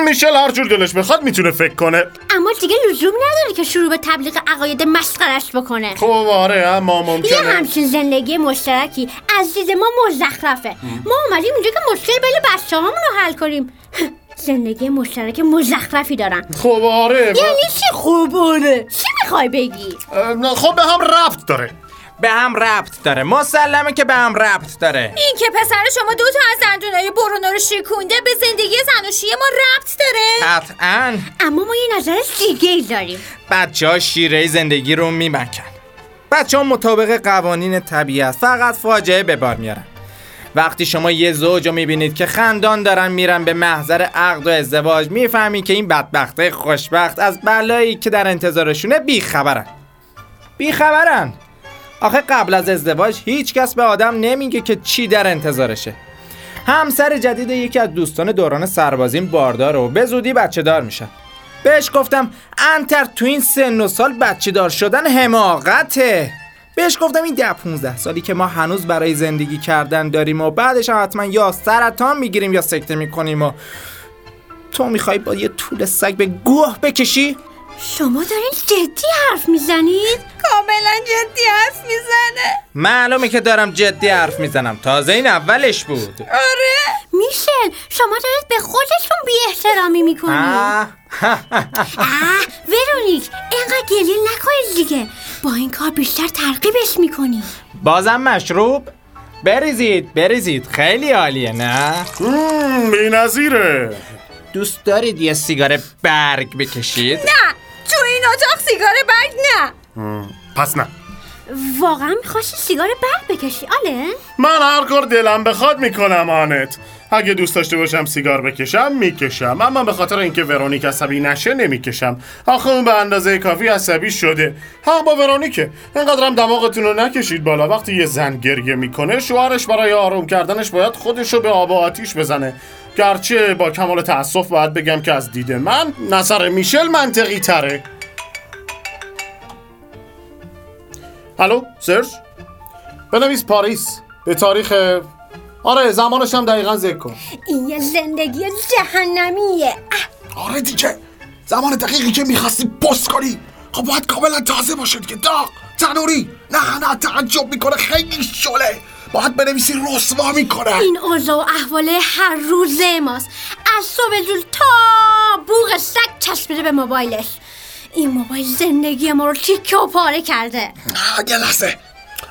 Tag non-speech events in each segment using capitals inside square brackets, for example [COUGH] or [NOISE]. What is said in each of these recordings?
میشل هر جور دلش بخواد می‌تونه فکر کنه. اما دیگه لزوم نداره که شروع به تبلیغ عقاید مسخرش بکنه. خب آره اما یه ممکنه همچین زندگی مشترکی از دید ما مزخرفه. ما اومدیم اینجا که مشکل بین بچه رو حل کنیم. [LAUGHS] زندگی مشترک مزخرفی دارن. خب آره یعنی چی؟ خوبونه. چی می‌خوای بگی؟ خب به هم ربط داره. به هم ربط داره. مسلمه که به هم ربط داره. این که پسر شما دو تا از دندونای برونو رو شکونده به زندگی زناشویی ما ربط داره. قطعا. اما ما یه نظر دیگه داریم. بچه ها شیره زندگی رو میمکن بچه ها مطابق قوانین طبیعت فقط فاجعه به بار میارن. وقتی شما یه زوج رو می‌بینید که خندان دارن میرن به محضر عقد و ازدواج می‌فهمی که این بدبخته خوشبخت از بلایی که در انتظارشونه بیخبرن. بیخبرن. آخه قبل از ازدواج هیچ کس به آدم نمیگه که چی در انتظارشه. همسر جدید یکی از دوستان دوران سربازیم باردار و به زودی بچه دار میشن بهش گفتم انتر تو این سن و سال بچه دار شدن حماقته. بهش گفتم این ده 15 سالی که ما هنوز برای زندگی کردن داریم و بعدش هم حتما یا سرطان می‌گیریم یا سکته می‌کنیم و تو می‌خوای با یه طول سگ به گوه بکشی؟ شما دارین جدی حرف می‌زنید؟ کاملا جدی حرف می‌زنه. معلومه که دارم جدی حرف می‌زنم. تازه این اولش بود. آره. میشل شما دارید به خودتون بی احترامی می‌کنید. آه. ورونیک اینقدر گریه نکنید دیگه. با این کار بیشتر ترغیبش می‌کنی. بازم مشروب؟ بریزید بریزید. خیلی عالیه نه؟ بی نظیره دوست دارید یه سیگار برگ بکشید؟ نه. تو این اتاق سیگار برگ نه. پس نه. واقعا می‌خواستی سیگار برگ بکشی آله؟ من هر کار دلم بخواد می‌کنم آنت. اگه دوست داشته باشم سیگار بکشم می‌کشم. اما به خاطر اینکه ورونیک عصبی نشه نمی‌کشم. آخه اون به اندازه کافی عصبی شده. ها با ورونیکه. اینقدرم دماغتون رو نکشید بالا. وقتی یه زن گریه می‌کنه شوهرش برای آروم کردنش باید خودش رو به آب و آتیش بزنه. گرچه با کمال تاسف باید بگم که از دید من نظر میشل منطقی تره. الو سرج بنویس پاریس. به تاریخ آره زمانش هم دقیقا ذکر کن. این یه زندگی جهنمیه. آره دیگه. زمان دقیقی که می‌خواستی پست کنی. خب باید کاملا تازه باشه دیگه داغ تنوری. نه نه تعجب می‌کنه خیلی شله. باید بنویسی رسوا می‌کنه. این اوضاع و احواله هر روزه ماست. از صبح زود تا بوغ سگ چسبیده به موبایلش. این موبایل زندگی ما رو تیکه و پاره کرده یه لحظه.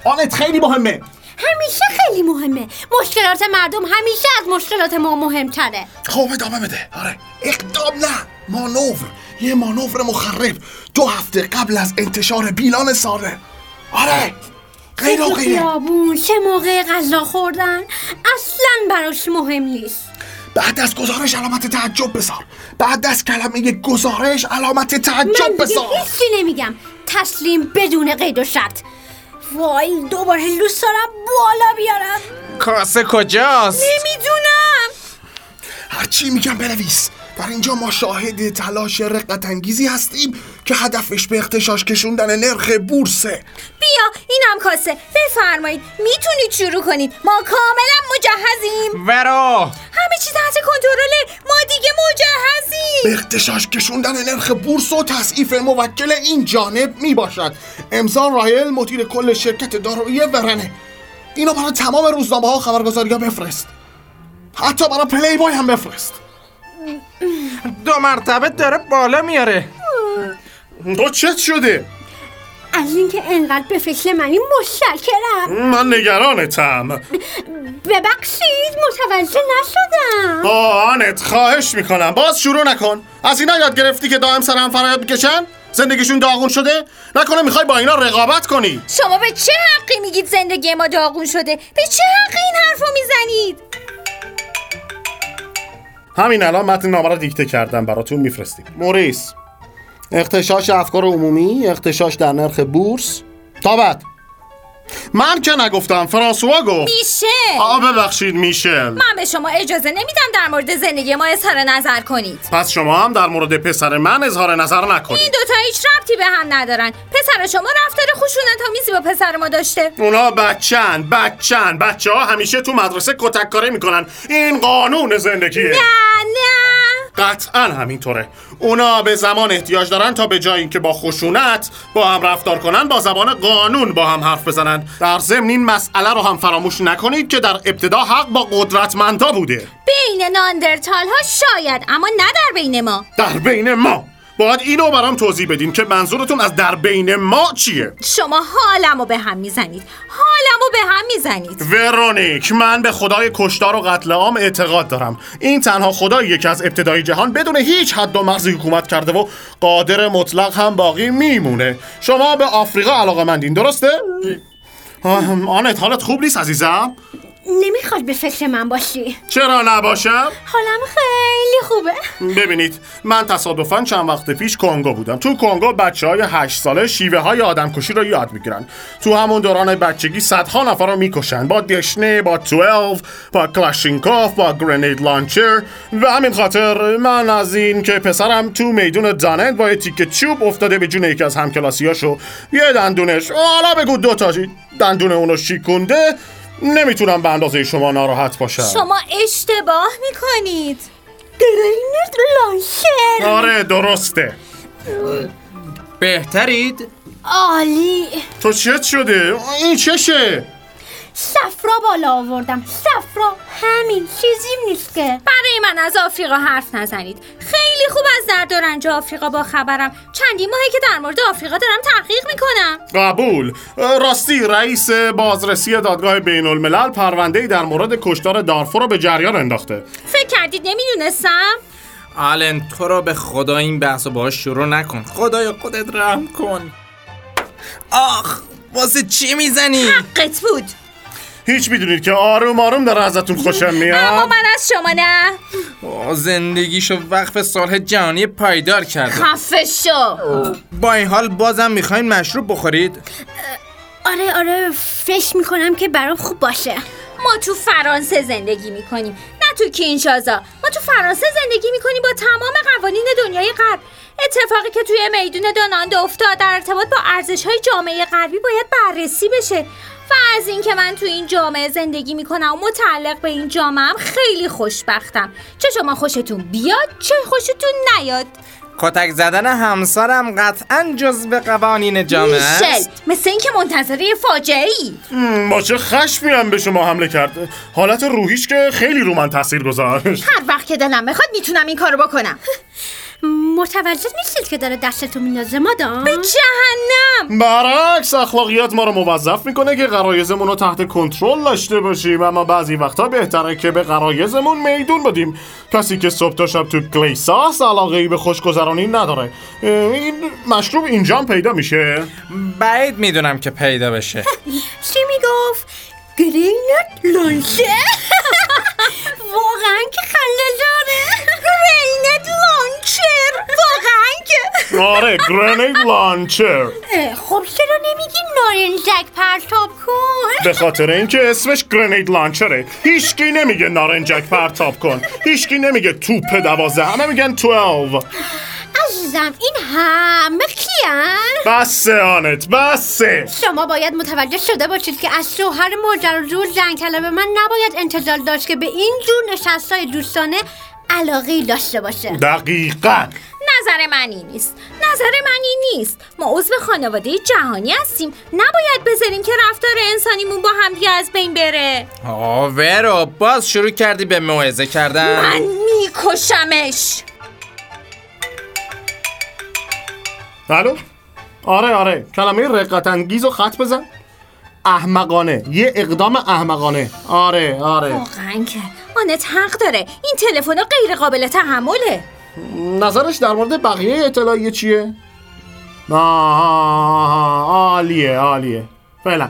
آنت خیلی مهمه. همیشه خیلی مهمه. مشکلات مردم همیشه از مشکلات ما مهمتره. خب ادامه بده. آره. اقدام نه. مانور. یه مانور مخرب. دو هفته قبل از انتشار بیلان ساره. آره. غیر و غیره چه موقع غذا خوردن؟ اصلا براش مهم نیست. بعد از گزارش علامت تعجب بذار. بعد از کلمه گزارش علامت من تعجب دیگه بذار. هیچی نمیگم. تسلیم بدون قید و شرط. وای دوباره دوست دارم بالا بیارم. کاسه کجاست؟ می‌دونم هرچی میگم بنویس. در اینجا ما شاهد تلاش رقت انگیزی هستیم که هدفش به اختشاش کشوندن نرخ بورسه. بیا اینم کاسه. بفرمایید. می‌تونید شروع کنید. ما کاملا مجهزیم. ورو همه چی تحت کنترله ما دیگه به مجهزیم اختشاش کشوندن نرخ بورس و تصعیف موکل این جانب می باشد امضا رایل مدیر کل شرکت دارایی ورنه. اینو برای تمام روزنامه ها و خبرگزاری ها بفرست. حتی برای پلی بای هم بفرست. دو مرتبه داره بالا میاره. تو چت شده؟ از اینکه انقدر به فکر منی متشکرم من نگرانتم. ببخشید متوجه نشدم. آه آنت خواهش می‌کنم. باز شروع نکن. از اینا یاد گرفتی که دائم سرم فریاد می‌کشن زندگیشون داغون شده؟ نکنه می‌خوای با اینا رقابت کنی. شما به چه حقی میگید زندگی ما داغون شده؟ به چه حقی این حرفو می‌زنید؟ همین الان متن نامه رو دیکته کردم براتون میفرستیم موریس اختشاش افکار عمومی اختشاش در نرخ بورس. تا بعد من که نگفتم فرانسوا گفت. میشه. آ ببخشید میشل. من به شما اجازه نمیدم در مورد زندگی ما اظهار نظر کنید. پس شما هم در مورد پسر من اظهار نظر این نکنید دوتا هیچ ربطی به هم ندارن. پسر شما رفتار خشونت آمیزی با پسر ما داشته. اونا بچن بچن بچه ها همیشه تو مدرسه کتک کاری می‌کنن. این قانون زندگیه. نه نه. قطعا همینطوره. اونا به زمان احتیاج دارن تا به جای اینکه با خشونت با هم رفتار کنن با زبان قانون با هم حرف بزنن. در ضمن این مسئله رو هم فراموش نکنید که در ابتدا حق با قدرتمندا بوده. بین ناندرتال ها شاید اما نه در بین ما. در بین ما. باید اینو برام توضیح بدین که منظورتون از در بین ما چیه؟ شما حالمو به هم می‌زنید. حالمو به هم می‌زنید. ورونیک من به خدای کشتار و قتل عام اعتقاد دارم. این تنها خداییه که از ابتدای جهان بدون هیچ حد و مرزی حکومت کرده و قادر مطلق هم باقی میمونه. شما به آفریقا علاقه مندین درسته؟ آنت حالت خوب نیست عزیزم؟ نمی‌خواد به فکر من باشی. چرا نباشم؟ حالم خیلی خوبه. ببینید من تصادفا چند وقت پیش کنگو بودم. تو کنگو بچه های 8 ساله شیوه های آدمکشی رو یاد می‌گیرن. تو همون دوران بچگی صدها نفر رو می‌کشن. با دشنه با 12 با کلاشینکوف با grenade launcher. و همین خاطر من از این که پسرم تو میدون دانند با یه تیکه چوب افتاده به جون یکی از همکلاسیاشو. یه دندونش حالا بگو دو تا دندون اونو شیکونده. نمی‌تونم به اندازه شما ناراحت باشم شما اشتباه می‌کنید grenade launcher آره درسته بهترید؟ عالی تو چت شده؟ این چشه؟ صفرا بالا آوردم. صفرا همین چیزیم نیست که. برای من از آفریقا حرف نزنید. خیلی خوب از درد و رنج آفریقا با خبرم. چندی ماهی که در مورد آفریقا دارم تحقیق می‌کنم. قبول. راستی رئیس بازرسی دادگاه بین الملل پرونده در مورد کشتار دارفور رو به جریان انداخته. فکر کردید نمی‌دونستم؟ آلن تو رو به خدا این بحث رو باهاش شروع نکن. خدایا خودت رحم کن. آخ واسه چی می‌زنی؟ حقت بود. هیچ می‌دونید که آروم آروم داره ازتون خوشم اما میاد من از شما نه زندگیشو وقف صلح جهانی پایدار کرده خفه شو با این حال بازم می‌خواین مشروب بخورید؟ آره آره فکر می‌کنم که برام خوب باشه ما تو فرانسه زندگی می‌کنیم نه تو کینشازا ما تو فرانسه زندگی می‌کنیم با تمام قوانین دنیای غرب اتفاقی که توی میدون دانانده افتاد در ارتباط با ارزش های جامعه غربی باید بررسی بشه. و از اینکه من تو این جامعه زندگی می‌کنم و متعلق به این جامعه هم خیلی خوشبختم. چه شما خوشتون بیاد چه خوشتون نیاد. کتک زدن همسرم قطعا جزء قوانین جامعه میشل است مثل اینکه منتظر یه فاجعه ای با چه خشمی هم به شما حمله کرد؟ حالت روحیش که خیلی رو من تاثیر گذاشت. هر وقت که دلم بخواد می‌تونم این کارو بکنم. [LAUGHS] متوجه نیستید که داره دستتو میندازه مادام؟ به جهنم! برعکس اخلاقیات ما رو موظف می‌کنه که غرایزمون رو تحت کنترل داشته باشیم. اما بعضی وقتا بهتره که به غرایزمون میدون بدیم. کسی که صبح تا شب تو گلیساس علاقه ای به خوشگذرانی نداره. این مشروب اینجا پیدا میشه؟ بعید می‌دونم که پیدا بشه. [LAUGHS] چی می‌گفت؟ grenade launcher [LAUGHS] واقعا که خنده داره grenade launcher واقعا که. آره grenade launcher خب چرا نمیگی نارنجک پرتاب کن؟ به خاطر اینکه اسمش grenade launcher ه هیچکی نمیگه نارنجک پرتاب کن. هیچکی نمیگه توپ دوازده همه میگن 12 عزیزم این همه کیان؟ بسه آنت بسه. شما باید متوجه شده باشید که از شوهر ماجراجو جنگ طلب من نباید انتظار داشت که به این جور نشستای دوستانه علاقه داشته باشه. دقیقا. نظر من این نیست. نظر من این نیست. ما عضو خانواده جهانی هستیم. نباید بذاریم که رفتار انسانیمون با همدیگه از بین بره. آه ورو باز شروع کردی به موعظه کردن. من میکشمش. الو؟ آره آره. کلمه رقت انگیز و خط بزن. احمقانه. یه اقدام احمقانه. آره آره. واقعا که آنت حق داره. این تلفن غیر قابل تحمله. نظرش در مورد بقیه اطلاعیه چیه؟ آها عالیه عالیه. فعلا.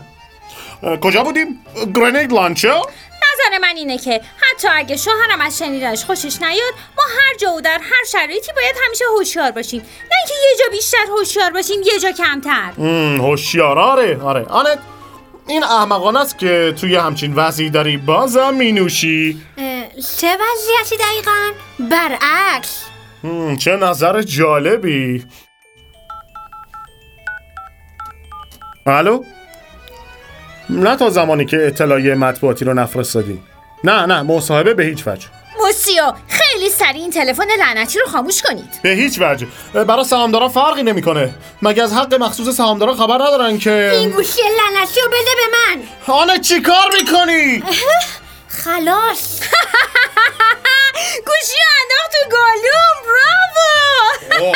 کجا بودیم؟ گرنید لانچر؟ نظر من اینه که حتی اگه شوهرم از شنیدنش خوشش نیاد ما هر جا و در هر شرایطی باید همیشه هوشیار باشیم. نه اینکه یه جا بیشتر هوشیار باشیم یه جا کمتر. هوشیار آره آره. آنت؟ این احمقانه است که توی همچین وضعی داری بازم مینوشی. اه، چه وضعیتی دقیقا؟ برعکس. چه نظر جالبی. الو؟ نه تا زمانی که اطلاعیه مطبوعاتی رو نفرستادی. نه نه مصاحبه به هیچ وجه. موسیو خیلی سریع این تلفن لعنتی رو خاموش کنید. به هیچ وجه. برای سهامدارا فرقی نمی‌کنه. مگه از حق مخصوص سهامدارا خبر ندارن که؟ این گوشی لعنتی رو بده به من. آنه چی کار می‌کنی؟ [LAUGHS] خلاص. [LAUGHS] گوشی انداخت تو گالوم براوو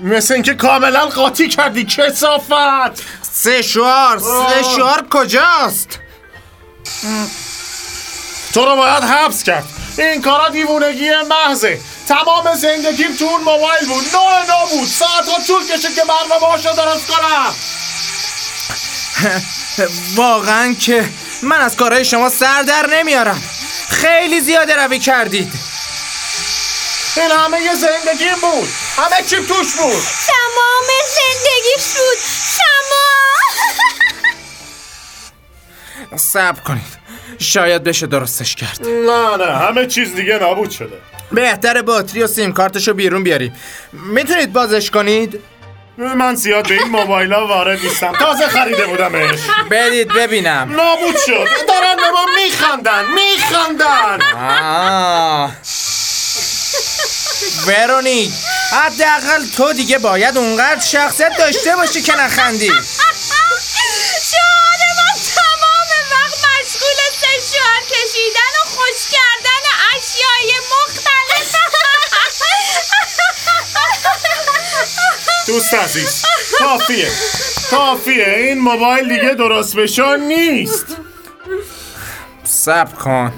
مثل اینکه کاملا قاطی کردی کسافت. سه شوار سه شوار کجاست؟ تو رو باید حبس کرد. این کارا دیوونگی محضه. تمام زندگیم تو اون موبایل بود. نه نبود ساعت ها طول کشید که برنامه رو درست کنم [LAUGHS] واقعا که من از کارهای شما سر در نمیارم. خیلی زیاده روی کردید. این همه یه زندگیم بود. همه چی توش بود. تمام زندگی شد. شما. صبر کنید. شاید بشه درستش کرد. نه نه همه چیز دیگه نابود شده. بهتر باتری و سیم کارتشو بیرون بیاریم می‌تونید بازش کنید؟ من زیاد به این موبایل ها وارد نیستم. تازه خریده بودمش. بدید ببینم. نابود شد. دارن به ما میخندن میخندن. ورونیک حداقل تو دیگه باید اونقدر شخصیت داشته باشی که نخندی. دوست عزیز کافیه. کافیه. این موبایل دیگه درست بشان نیست. صبر کن.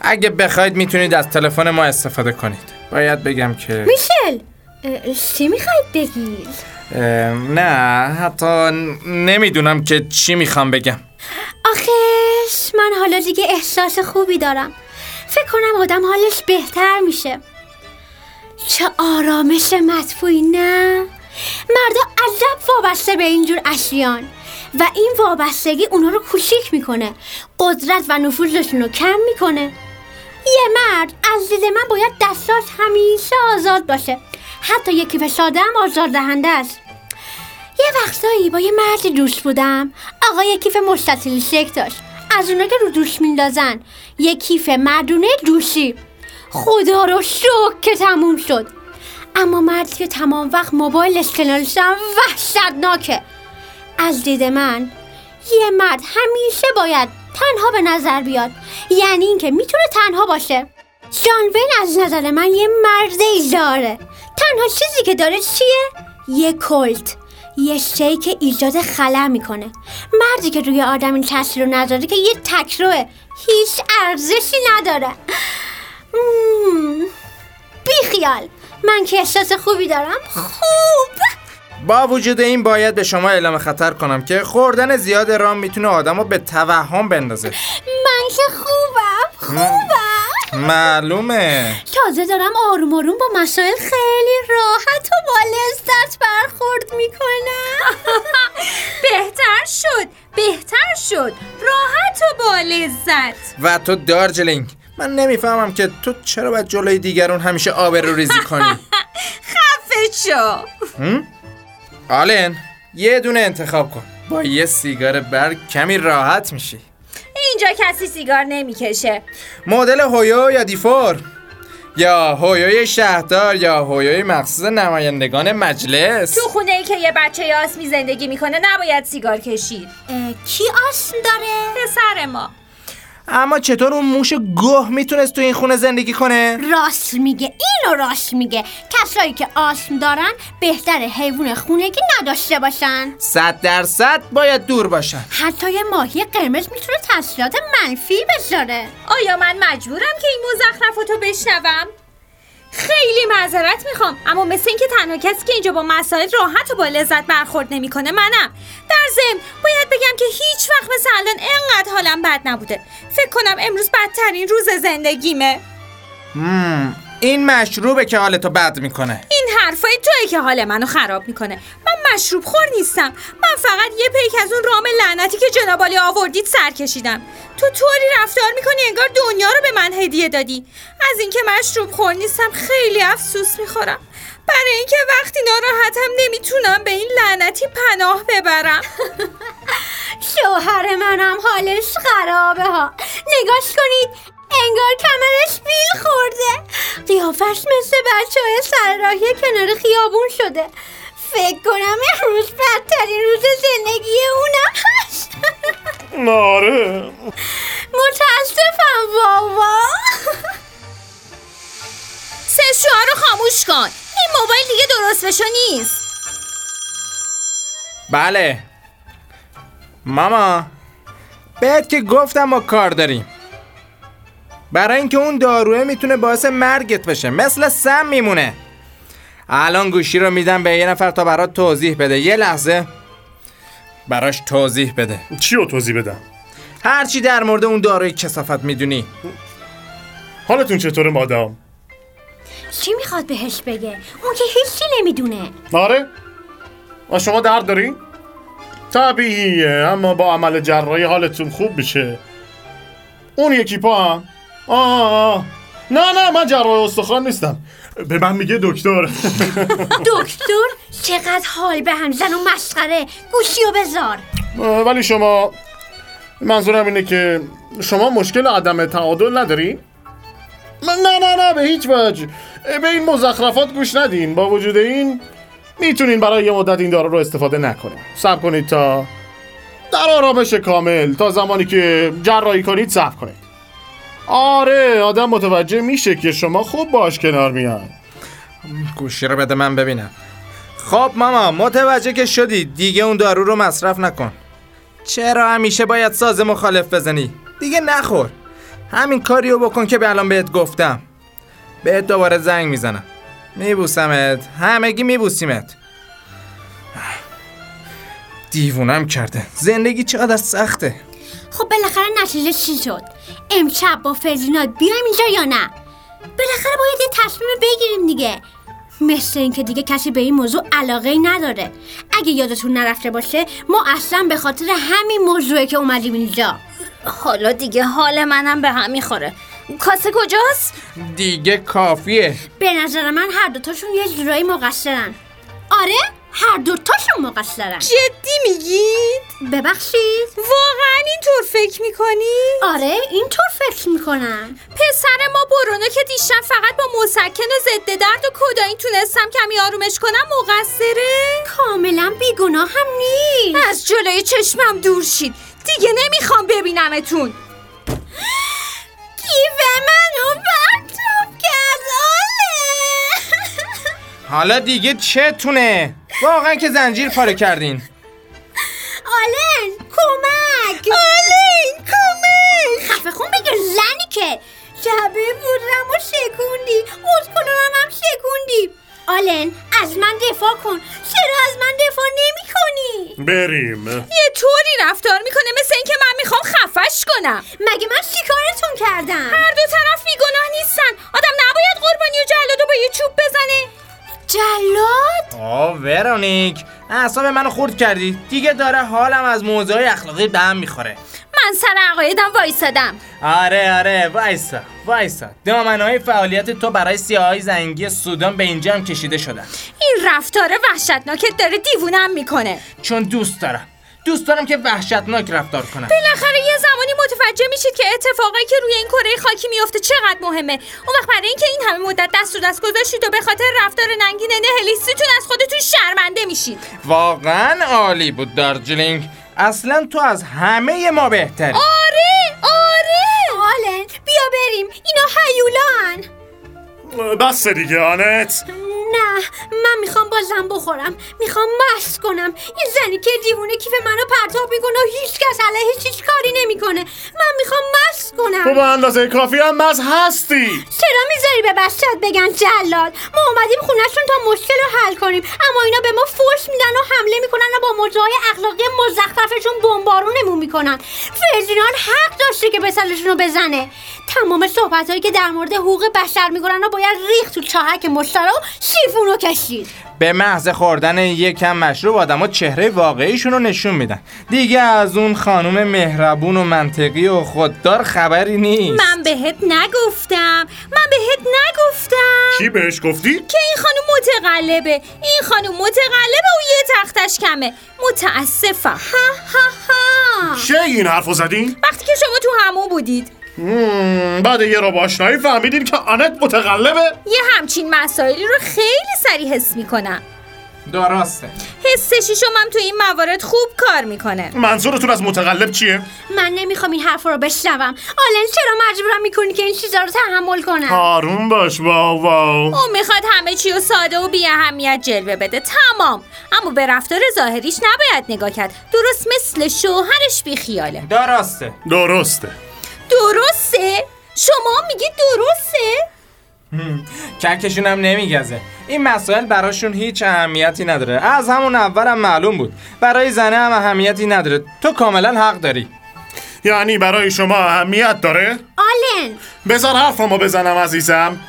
اگه بخواید می‌تونید از تلفن ما استفاده کنید. باید بگم که میشل چی می‌خواید بگید؟ نه حتی نمی‌دونم که چی می‌خوام بگم. آخش من حالا دیگه احساس خوبی دارم. فکر کنم آدم حالش بهتر میشه. چه آرامش مدفوعی نه؟ مردا عجب وابسته به اینجور اشیان. و این وابستگی اونا رو کوچیک می‌کنه. قدرت و نفوذشون رو کم می‌کنه. یه مرد از دید من باید دستاش همیشه آزاد باشه. حتی یه کیف ساده هم آزار دهنده است. یه وقتایی با یه مردی دوست بودم. آقا یه کیف مستطیل شکل داشت. از اونا که رو دوش میندازن. یه کیف مردونه دوشی. خدا رو شکر که تموم شد. اما مردی که تمام وقت موبایل اسکنالشم وحشتناکه. از دید من یه مرد همیشه باید تنها به نظر بیاد. یعنی اینکه می‌تونه تنها باشه. جان وین از نظر من یه مرد داره. تنها چیزی که داره چیه؟ یه کلت. یه شی که ایجاد خلا می‌کنه. مردی که روی آدم این تاثیر رو نداره که یه تکروه. هیچ ارزشی نداره. [LAUGHS] بیخیال. من که احساس خوبی دارم. خوب. با وجود این باید به شما اعلام خطر کنم که خوردن زیاد رام می‌تونه آدم رو به توهم بندازه. من که خوبم. خوبم. معلومه. تازه دارم آروم آروم با مسائل خیلی راحت و با لذت برخورد می‌کنم. [LAUGHS] بهتر شد. بهتر شد. راحت و با لذت. و تو دارجلینگ. من نمی‌فهمم که تو چرا باید جلوی دیگرون همیشه آبرو ریزی کنی. [LAUGHS] خفه شو. آلن یه دونه انتخاب کن. با یه سیگار برگ کمی راحت میشی. اینجا کسی سیگار نمی‌کشه. مدل هویو یا دیفور؟ یا هویوی شهردار یا هویوی مخصوص نمایندگان مجلس؟ تو خونه ای که یه بچه آسمی زندگی می‌کنه نباید سیگار کشید. کی آسم داره؟ پسر ما. اما چطور اون موش گوه می‌تونست تو این خونه زندگی کنه؟ راست میگه اینو راست میگه کسایی که آسم دارن بهتر حیوان خونگی نداشته باشن صد درصد باید دور باشن حتی یه ماهی قرمز می‌تونه تاثیرات منفی بذاره آیا من مجبورم که این مزخرفاتو بشنوم؟ خیلی معذرت می‌خوام اما مثل اینکه تنها کسی که اینجا با مسائل راحت و با لذت برخورد نمی‌کنه منم. در ضمن باید بگم که هیچ وقت مثل الان انقدر حالم بد نبوده. فکر کنم امروز بدترین روز زندگیمه. مم. این مشروبه که حالتو بد می‌کنه. این حرفای توی که حال منو خراب می‌کنه. من مشروب خور نیستم. من فقط یه پیک از اون رام لعنتی که جنابالی آوردید سر کشیدم. تو طوری رفتار می‌کنی انگار دنیا رو به من هدیه دادی. از اینکه مشروب خور نیستم خیلی افسوس می‌خورم. برای اینکه وقتی ناراحتم نمی‌تونم به این لعنتی پناه ببرم. [LAUGHS] شوهر منم حالش خرابه ها. نگاش کنید. انگار کمرش بیل خورده. قیافش مثل بچه های سر راهی کنار خیابون شده. فکر کنم امروز بدترین روز زندگی اونم هست. [LAUGHS] آره. متاسفم بابا. سه رو خاموش کن. این موبایل دیگه درست بشو نیست. بله. ماما بهت که گفتم ما کار داریم. برای اینکه اون داروه می‌تونه باعث مرگت بشه. مثل سم میمونه. الان گوشی رو میدم به یه نفر تا برات توضیح بده. یه لحظه. براش توضیح بده. چی رو توضیح بدم؟ هرچی در مورد اون داروی کسافت می‌دونی. حالتون چطوره مادام؟ چی می‌خواد بهش بگه؟ اون که هیچی نمی‌دونه. آره؟ و شما درد دارین طبیعیه اما با عمل جراحی حالتون خوب میشه. اون یکی پا هم؟ آه. نه نه من جراح استخوان نیستم. به من میگه دکتر. [LAUGHS] دکتر؟ چقدر حال به هم زن و مسخره. گوشی و بذار. ولی شما منظورم اینه که شما مشکل عدم تعادل نداری؟ نه نه نه به هیچ وجه. به این مزخرفات گوش ندین. با وجود این می‌تونین برای یه مدت این دارو رو استفاده نکنین. صبر کنید تا در آرامش کامل تا زمانی که جراحی کنید صبر کنید. آره آدم متوجه میشه که شما خوب باش کنار میان. گوشی رو بده من ببینم. خب ماما متوجه که شدی. دیگه اون دارو رو مصرف نکن. چرا همیشه باید ساز مخالف بزنی؟ دیگه نخور. همین کاریو بکن که به الان بهت گفتم. بهت دوباره زنگ می‌زنم. میبوسمت. همگی میبوسیمت. دیوونم کرده. زندگی چقدر سخته. خب بالاخره نتیجه چی شد؟ امشب با فرزیناد بیایم اینجا یا نه؟ بالاخره باید یه تصمیم بگیریم دیگه. مثل اینکه دیگه کسی به این موضوع علاقه ای نداره. اگه یادتون نرفته باشه ما اصلا به خاطر همین موضوعه که اومدیم اینجا. حالا دیگه حال منم به هم می‌خوره. کاسه کجاست؟ دیگه کافیه. به نظر من هر دوتاشون یه جورایی مقصرن. آره؟ هر دوتاشون مقصرن. جدی میگید؟ ببخشید. واقعا اینطور فکر می‌کنی؟ آره اینطور فکر می‌کنم. پسر ما برونو که دیشب فقط با مسکن و ضد درد و کداین تونستم کمی آرومش کنم مقصره؟ کاملا بیگناه هم نیست. از جلوی چشمم دور شید. دیگه نمی‌خوام ببینمتون. گیف منو پرتاب کرد آله. حالا دیگه چتونه؟ واقعا که زنجیر پاره کردین. آلن کمک. آلن کمک. خفه خون بگیر زنی که. جبه بودم و شکوندی. اتکلونم هم شکوندی. آلن از من دفاع کن. چرا از من دفاع نمی کنی؟ بریم. یه طوری رفتار می‌کنه مثل اینکه من می‌خوام خفش کنم. مگه من چیکارتون کردم؟ هر دو طرف بیگناه نیستن. آدم نباید قربانی و جلاد رو با یه چوب بزنه. جلاد؟ آه ورونیک. اعصاب منو خورد کردی. دیگه داره حالم از موضوع اخلاقی به هم می‌خوره. من سر عقایدم وایسادم. آره آره وایسا وایسا. دامنهای فعالیت تو برای سیاهای زنگی سودان به اینجا هم کشیده شدن. این رفتار وحشتناکت داره دیوونم می‌کنه. چون دوست دارم. دوست دارم که وحشتناک رفتار کنم. بالاخره یه متوجه میشید که اتفاقایی که روی این کره خاکی میفته چقدر مهمه. اون وقت برای اینکه این همه مدت دست رو دست گذاشتید و به خاطر رفتار ننگین نهلیستیتون از خودتون شرمنده میشید. واقعا عالی بود دارجلینگ. اصلا تو از همه ما بهتری. آره آره. آلن بیا بریم. اینا حیولان بس دیگه آنت. نه من می‌خوام بازم بخورم. می‌خوام مست کنم. این زنی که دیوونه کیف منو پرتاب می‌کنه و هیچ کس علیه هیچ کاری نمی‌کنه. من می‌خوام مست تو کنم. به اندازه کافی هم مز هستی. چرا می‌ذاری به بچت بگن جلاد ما اومدیم خونهشون تا مشکل رو حل کنیم. اما اینا به ما فوش میدن و حمله می‌کنن و با موضوعهای اخلاقی مزخرفشون بمبارونمون می‌کنن. فرزینان حق داشته که بسلشون رو بزنه. تمام صحبت که در مورد حقوق بشر می‌کنن و باید ریخت تو چاهک مشترا و سیفونو کشید. به محض خوردن یکم مشروب آدما چهره واقعیشون رو نشون میدن. دیگه از اون خانم مهربون و منطقی و خوددار خبری نیست. من بهت نگفتم. من بهت نگفتم. چی بهش گفتی؟ که این خانم متقلبه. این خانم متقلبه و یه تختش کمه. متاسفم. ها ها ها چه این حرفو زدین؟ وقتی که شما تو همون بودید. بعد یه رو آشنایی فهمیدین که آنت متقلبه. یه همچین مسائلی رو خیلی سریع حس می‌کنم. درسته. حس شیشم هم تو این موارد خوب کار می‌کنه. منظورتون از متقلب چیه؟ من نمی‌خوام این حرف رو بشنوم. آلن چرا مجبورم می‌کنی که این چیزا رو تحمل کنم؟ آروم باش واو واو. اون می‌خواد همه چی رو ساده و بی اهمیت جلوه بده. تمام. اما به رفتار ظاهریش نباید نگاه کرد. درست مثل شوهرش بی خیاله درسته. درسته. درسته؟ شما میگی درسته؟ ککشون هم نمیگزه. این مسائل براشون هیچ اهمیتی نداره. از همون اولم معلوم بود. برای زنه هم اهمیتی نداره. تو کاملا حق داری. یعنی برای شما اهمیت داره؟ آلن. بذار حرفمو بزنم عزیزم.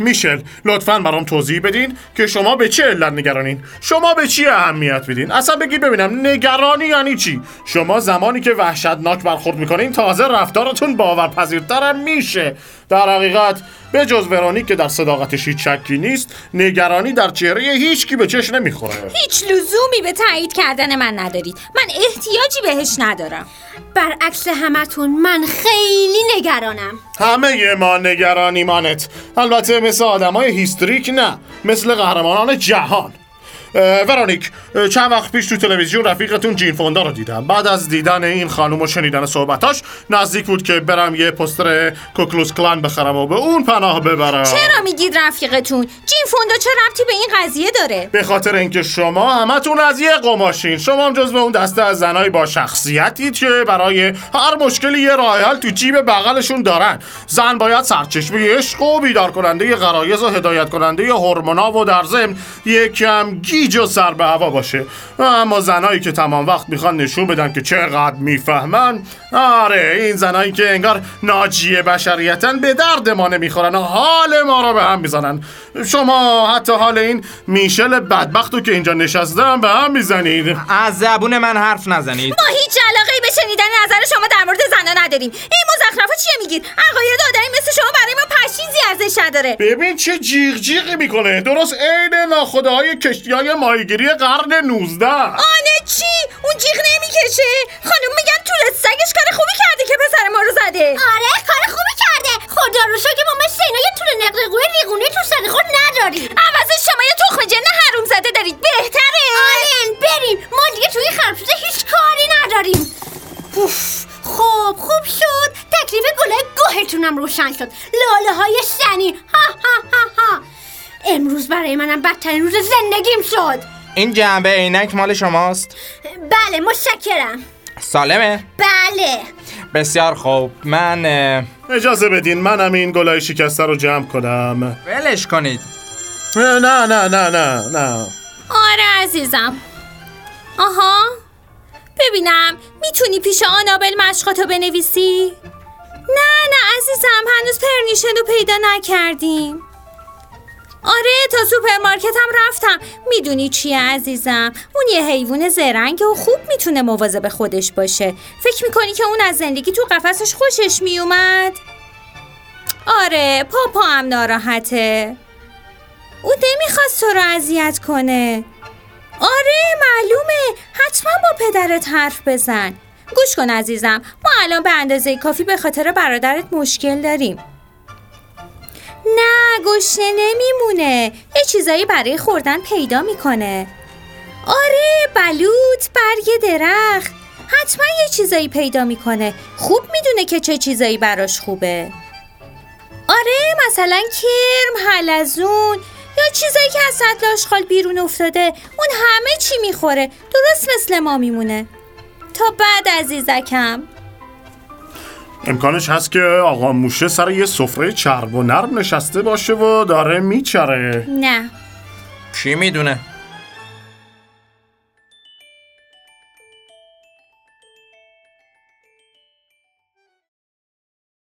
میشل لطفا برام توضیح بدین که شما به چه علت نگرانین؟ شما به چی اهمیت میدین؟ اصلا بگید ببینم نگرانی یعنی چی؟ شما زمانی که وحشتناک برخورد می‌کنین تازه رفتارتون باورپذیرترم میشه. در حقیقت به جز ورونیک که در صداقتش هیچ شکی نیست نگرانی در چهره هیچ کی به چش نمی‌خوره. هیچ لزومی به تایید کردن من ندارید. من احتیاجی بهش ندارم. برعکس همتون من خیلی نگرانم. همه ما نگرانیمانت. البته مثل آدمای هیستریک نه. مثل قهرمانان جهان. اه، چند وقت پیش تو تلویزیون رفیقتون جین فوندا رو دیدم. بعد از دیدن این خانم و شنیدن صحبتاش نزدیک بود که برم یه پستر کوکلوس کلان بخرم و به اون پناه ببرم. چرا میگید رفیقتون؟ جین فوندا چه ربطی به این قضیه داره؟ به خاطر اینکه شما همتون از یه قماشین شما هم جزو اون دسته از زنای با شخصیتی که برای هر مشکلی یه راه حل تو جیب بغلشون دارن. زن باید سرچشمه عشق و بیدار کننده غرایز و هدایت کننده هورمونا و در ضمن یکم گیج و سر به هوا باشه. اما زنایی که تمام وقت می‌خوان نشون بدن که چقدر می‌فهمن آره این زنایی که انگار ناجی بشریتن به درد ما نمی‌خورن و حال ما رو به هم می‌زنن. شما حتی حال این میشل بدبختو که اینجا نشستم به هم می‌زنید. از زبون من حرف نزنید. ما هیچ علاقه به شنیدن نظر شما در مورد زنا نداریم. این مزخرفا چیه میگید؟ عقاید آدمی ارزش نداره. ببین چه جیغ جیغی می‌کنه. درست عین ناخداهای کشتی های ماهیگیری قرن 19 آنه چی؟ اون جیغ نمی‌کشه. خانم میگن طول سگش کار خوبی کرده که پسر ما رو زده. آره کار خوبی کرده. خدا رو شکر ما مثل اینا یه طول نقلقوی ریگونه تو سر خود نداریم. عوضش شما یه تخم جن حروم زده دارید. بهتره. آلن بریم. ما دیگه توی خرفشته هیچ کاری نداریم. اوف، خب خوب شد. تکلیف گله گوهتونم روشن شد. لاله های سنی ها ها ها ها. امروز برای منم بدترین روز زندگیم شد. این جنبه عینک مال شماست؟ بله متشکرم. سالمه. بله. بسیار خوب. من اجازه بدین منم این گلای شکسته رو جمع کنم. ولش کنید. نه نه نه نه نه نه. آره عزیزم. آها. ببینم می‌تونی پیش آنابل مشقاتو بنویسی؟ نه نه عزیزم هنوز پرنیشن رو پیدا نکردیم. آره تا سوپرمارکت هم رفتم. می‌دونی چیه عزیزم؟ اون یه حیوان زرنگ و خوب می‌تونه مواظب خودش باشه. فکر می‌کنی که اون از زندگی تو قفسش خوشش میومد؟ آره پاپا هم ناراحته. او نمی‌خواست تو رو اذیت کنه. آره معلومه. حتما با پدرت حرف بزن. گوش کن عزیزم ما الان به اندازه کافی به خاطر برادرت مشکل داریم. نه گشنه نمیمونه. یه چیزایی برای خوردن پیدا می‌کنه. آره بلوط برگ درخت. حتما یه چیزایی پیدا می‌کنه. خوب می‌دونه که چه چیزایی براش خوبه. آره مثلا کرم حلزون. یا چیزایی که از سطل آشغال بیرون افتاده اون همه چی می‌خوره. درست مثل ما میمونه. تا بعد عزیزکم. امکانش هست که آقا موشه سر یه سفره چرب و نرم نشسته باشه و داره میچره. نه. کی می‌دونه؟